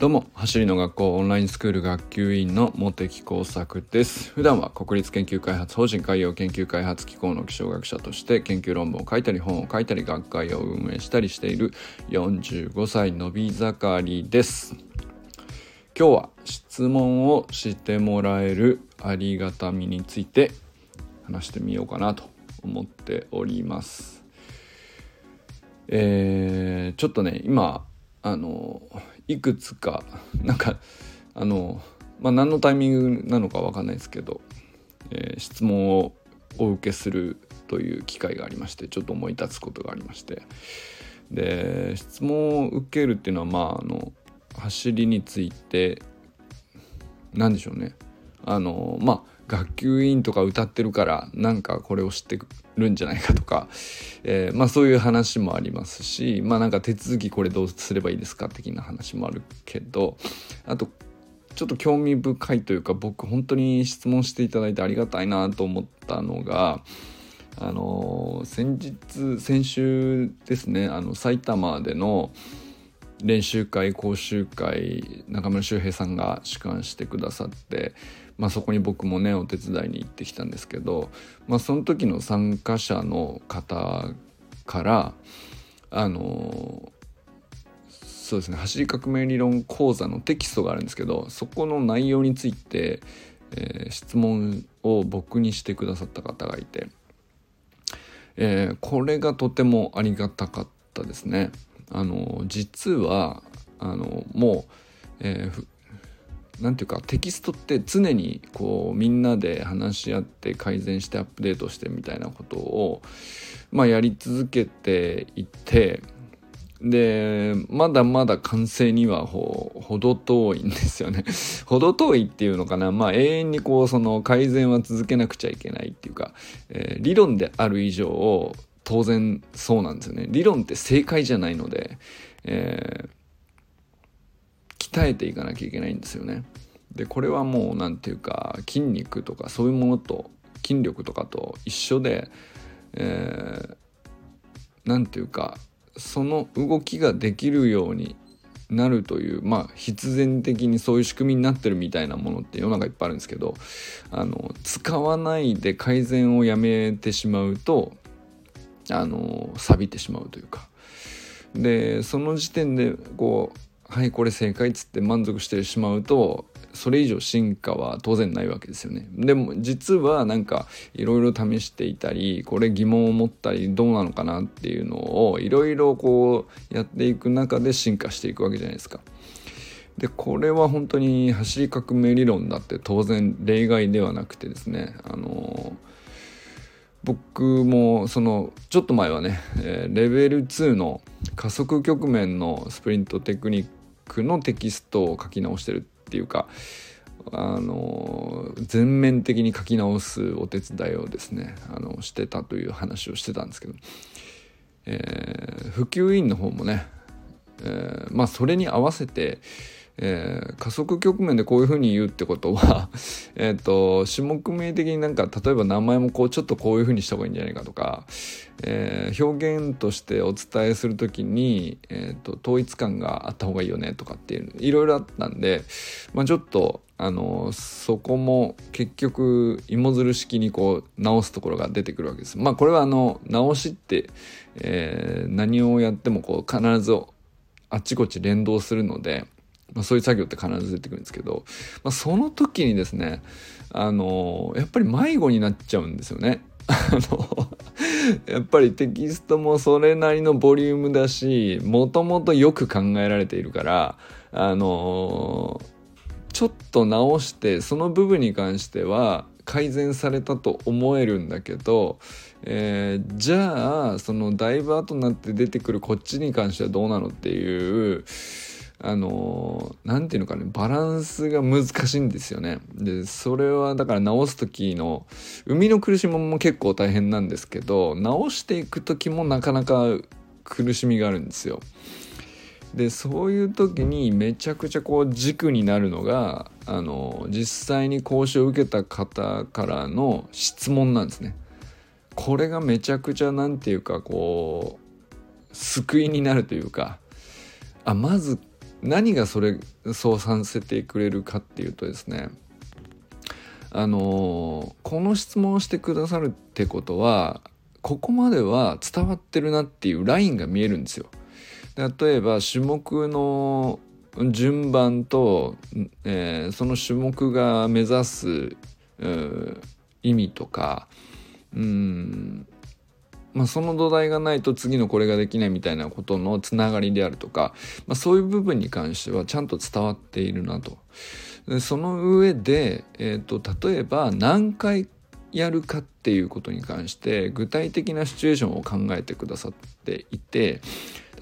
どうも走りの学校オンラインスクール学級委員の茂木耕作です。普段は国立研究開発法人海洋研究開発機構の気象学者として研究論文を書いたり本を書いたり学会を運営したりしている45歳のび盛りです。今日は質問をしてもらえるありがたみについて話してみようかなと思っております。えー、ちょっとね今あのいくつかなんかあのまあ何のタイミングなのか分かんないですけど、えー、質問をお受けするという機会がありましてちょっと思い立つことがありまして。で質問を受けるっていうのはまああの走りについて何でしょうね。あのまあ学級委員とか歌ってるからなんかこれを知ってるんじゃないかとか、えー、まあそういう話もありますしまあなんか手続きこれどうすればいいですか的な話もあるけどあとちょっと興味深いというか僕本当に質問していただいてありがたいなと思ったのがあの先日先週ですねあの埼玉での練習会講習会中村修平さんが主管してくださってまあ、そこに僕もねお手伝いに行ってきたんですけど、まあ、その時の参加者の方からあのそうですね走り革命理論講座のテキストがあるんですけどそこの内容について、えー、質問を僕にしてくださった方がいて、えー、これがとてもありがたかったですね。あの実はあのもう、えー、何ていうかテキストって常にこうみんなで話し合って改善してアップデートしてみたいなことを、まあ、やり続けていてでまだまだ完成にはほど遠いんですよね。ほど遠いっていうのかなまあ永遠にこうその改善は続けなくちゃいけないっていうか、えー、理論である以上当然そうなんですよね。理論って正解じゃないので、えー鍛えていかなきゃいけないんですよね。でこれはもう何て言うか筋肉とかそういうものと筋力とかと一緒で何、えー、て言うかその動きができるようになるというまあ必然的にそういう仕組みになってるみたいなものって世の中いっぱいあるんですけどあの使わないで改善をやめてしまうとあの錆びてしまうというかでその時点でこうはいこれ正解っつって満足してしまうとそれ以上進化は当然ないわけですよね。でも実はなんかいろいろ試していたりこれ疑問を持ったりどうなのかなっていうのをいろいろこうやっていく中で進化していくわけじゃないですか。でこれは本当に走り革命理論だって当然例外ではなくてですねあの僕もそのちょっと前はね、え、レベル2の加速局面のスプリントテクニックのテキストを書き直してるっていうかあの全面的に書き直すお手伝いをですねあのしてたという話をしてたんですけど、えー、普及委員の方もね、えー、まあそれに合わせてえー、加速局面でこういうふうに言うってことは えっと種目名的になんか例えば名前もこうちょっとこういうふうにした方がいいんじゃないかとか、えー、表現としてお伝えする時に、えーと、統一感があった方がいいよねとかっていういろいろあったんで、まあ、ちょっとあのそこも結局芋づる式にこう直すところが出てくるわけです。まあこれはあの直しって、えー、何をやってもこう必ずあっちこっち連動するので。まあ、そういう作業って必ず出てくるんですけど、まあ、その時にですねあのやっぱり迷子になっちゃうんですよね。あのやっぱりテキストもそれなりのボリュームだしもともとよく考えられているからあのちょっと直してその部分に関しては改善されたと思えるんだけど、えー、じゃあそのだいぶ後になって出てくるこっちに関してはどうなのっていうあの何て言うのかねバランスが難しいんですよね。でそれはだから直す時の生みの苦しみも結構大変なんですけど直していく時もなかなか苦しみがあるんですよ。でそういう時にめちゃくちゃこう軸になるのがあの実際に講習を受けた方からの質問なんですね。これがめちゃくちゃ何て言うかこう救いになるというかあまず何がそれそうさせてくれるかっていうとですねあのこの質問をしてくださるってことはここまでは伝わってるなっていうラインが見えるんですよ。例えば種目の順番と、えー、その種目が目指す意味とかうんまあ、その土台がないと次のこれができないみたいなことのつながりであるとか、まあ、そういう部分に関してはちゃんと伝わっているなと。その上で、えーと、例えば何回やるかっていうことに関して具体的なシチュエーションを考えてくださっていて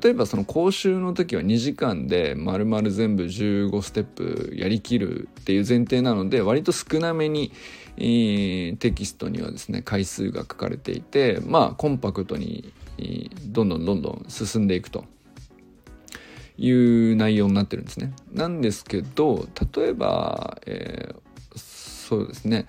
例えばその講習の時は2時間で丸々全部15ステップやりきるっていう前提なので割と少なめにテキストにはですね回数が書かれていてまあコンパクトにどんどんどんどん進んでいくという内容になってるんですね。なんですけど例えば、えー、そうですね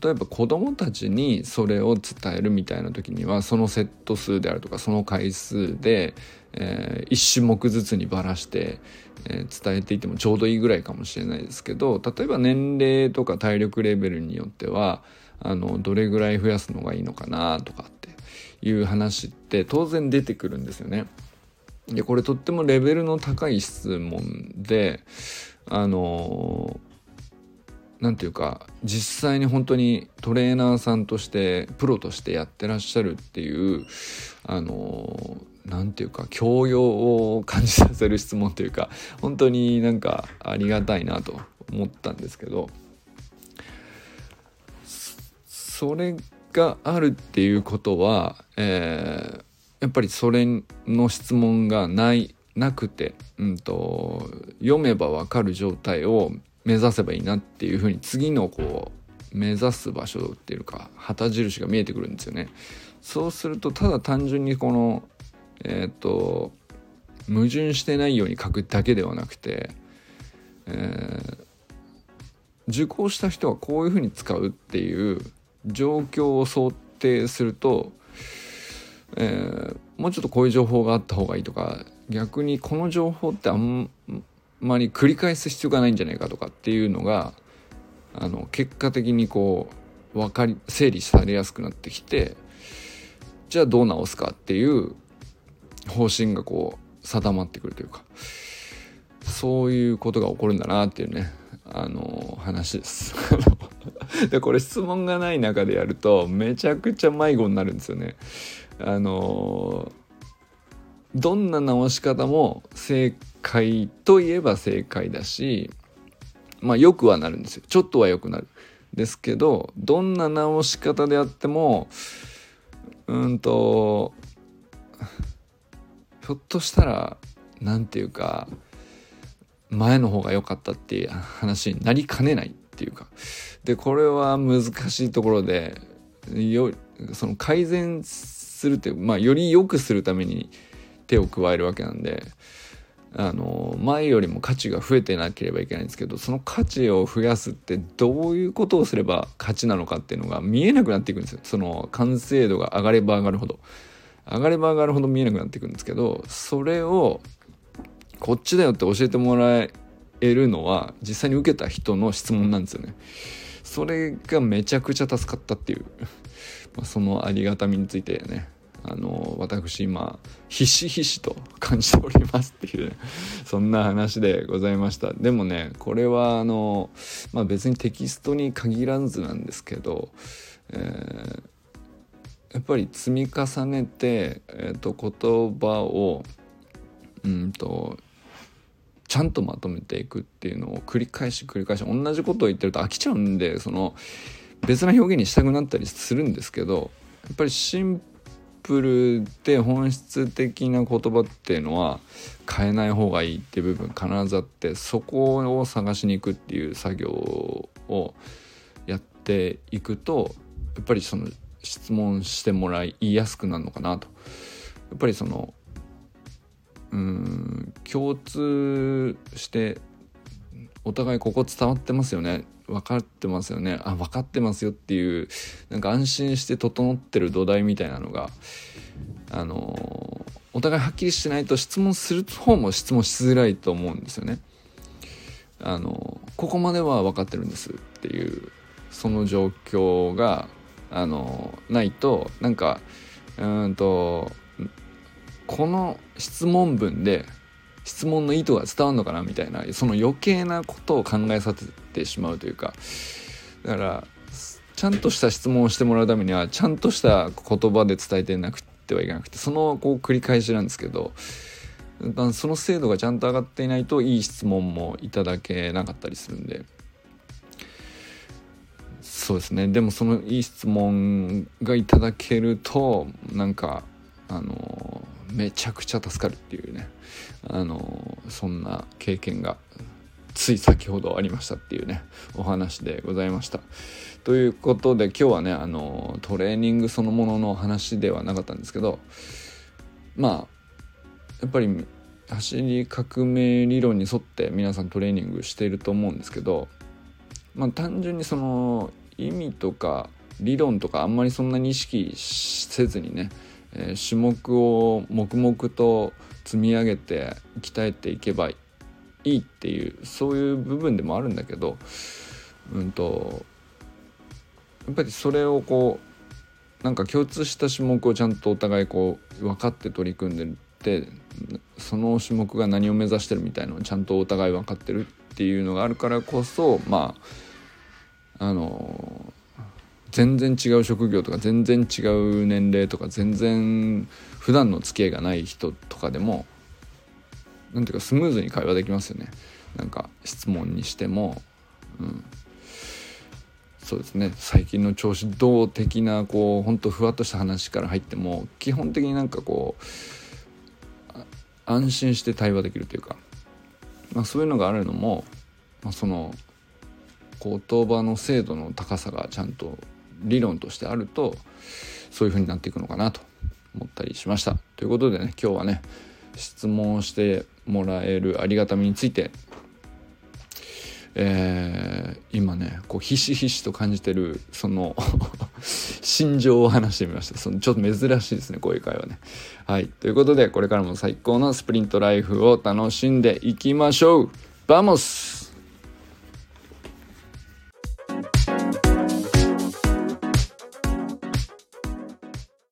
例えば子どもたちにそれを伝えるみたいな時にはそのセット数であるとかその回数で、えー、1種目ずつにばらして、えー、伝えていてもちょうどいいぐらいかもしれないですけど例えば年齢とか体力レベルによってはあのどれぐらい増やすのがいいのかなとかっていう話って当然出てくるんですよね。でこれとってもレベルの高い質問であのー何て言うか実際に本当にトレーナーさんとしてプロとしてやってらっしゃるっていうあの何て言うか教養を感じさせる質問というか本当になんかありがたいなと思ったんですけどそれがあるっていうことは、えー、やっぱりそれの質問がないなくて、うんと、読めば分かる状態を目指せばいいなっていうふうに次のこう目指す場所っていうか旗印が見えてくるんですよね。そうするとただ単純にこのえっ、ー、と矛盾してないように書くだけではなくて、えー、受講した人はこういうふうに使うっていう状況を想定すると、えー、もうちょっとこういう情報があった方がいいとか逆にこの情報ってあんまり繰り返す必要がないんじゃないかとかっていうのがあの結果的にこう分かり整理されやすくなってきてじゃあどう直すかっていう方針がこう定まってくるというかそういうことが起こるんだなっていうねあの話です。でこれ質問がない中でやるとめちゃくちゃ迷子になるんですよね。あのどんな直し方も正解といえば正解だしまあよくはなるんですよ。ちょっとは良くなる。ですけどどんな直し方であってもうんとひょっとしたら何て言うか前の方が良かったっていう話になりかねないっていうか。でこれは難しいところでよその改善するってまあより良くするために手を加えるわけなんであの前よりも価値が増えてなければいけないんですけどその価値を増やすってどういうことをすれば価値なのかっていうのが見えなくなっていくんですよ。その完成度が上がれば上がるほど。上がれば上がるほど見えなくなっていくんですけどそれをこっちだよって教えてもらえるのは実際に受けた人の質問なんですよね。それがめちゃくちゃ助かったっていう。まそのありがたみについてね。あの私今ひしひしと感じておりますっていう、ね、そんな話でございました。でもねこれはあの、まあ、別にテキストに限らずなんですけど、えー、やっぱり積み重ねて、えーと、言葉をうんとちゃんとまとめていくっていうのを繰り返し繰り返し同じことを言ってると飽きちゃうんでその別な表現にしたくなったりするんですけどやっぱりシンプルで本質的な言葉っていうのは変えない方がいいっていう部分必ずあってそこを探しに行くっていう作業をやっていくとやっぱりその質問してもらいやすくなるのかなと。やっぱりそのうん共通してお互いここ伝わってますよね。分かってますよねあ分かってますよっていうなんか安心して整ってる土台みたいなのがあのお互いはっきりしてないと質問する方も質問しづらいと思うんですよね。あのここまでは分かってるんですっていうその状況があのないとなんかうんとこの質問文で質問の意図が伝わるのかなみたいなその余計なことを考えさせてしまうというかだからちゃんとした質問をしてもらうためにはちゃんとした言葉で伝えてなくてはいけなくてそのこう繰り返しなんですけどその精度がちゃんと上がっていないといい質問もいただけなかったりするんで。そうですね。でもそのいい質問がいただけるとなんかあのめちゃくちゃ助かるっていうねあのそんな経験がつい先ほどありましたっていうねお話でございました。ということで今日はねあのトレーニングそのものの話ではなかったんですけどまあやっぱり走り革命理論に沿って皆さんトレーニングしていると思うんですけどまあ単純にその意味とか理論とかあんまりそんなに意識せずにね、えー、種目を黙々と積み上げて鍛えていけばいいっていうそういう部分でもあるんだけどうんとやっぱりそれをこうなんか共通した種目をちゃんとお互いこう分かって取り組んでるってその種目が何を目指してるみたいなのをちゃんとお互い分かってるっていうのがあるからこそまああの全然違う職業とか全然違う年齢とか全然普段の付き合いがない人とかでもなんていうかスムーズに会話できますよね。なんか質問にしても、うん、そうですね。最近の調子どう的なこうほんとふわっとした話から入っても基本的になんかこう安心して対話できるというか、まあ、そういうのがあるのも、まあ、その言葉の精度の高さがちゃんと理論としてあるとそういう風になっていくのかなと思ったりしました。ということでね今日はね質問してもらえるありがたみについてえー、今ねこうひしひしと感じてるその 心情を話してみました。そのちょっと珍しいですねこういう会話ね。はい。ということでこれからも最高のスプリントライフを楽しんでいきましょう。 Vamos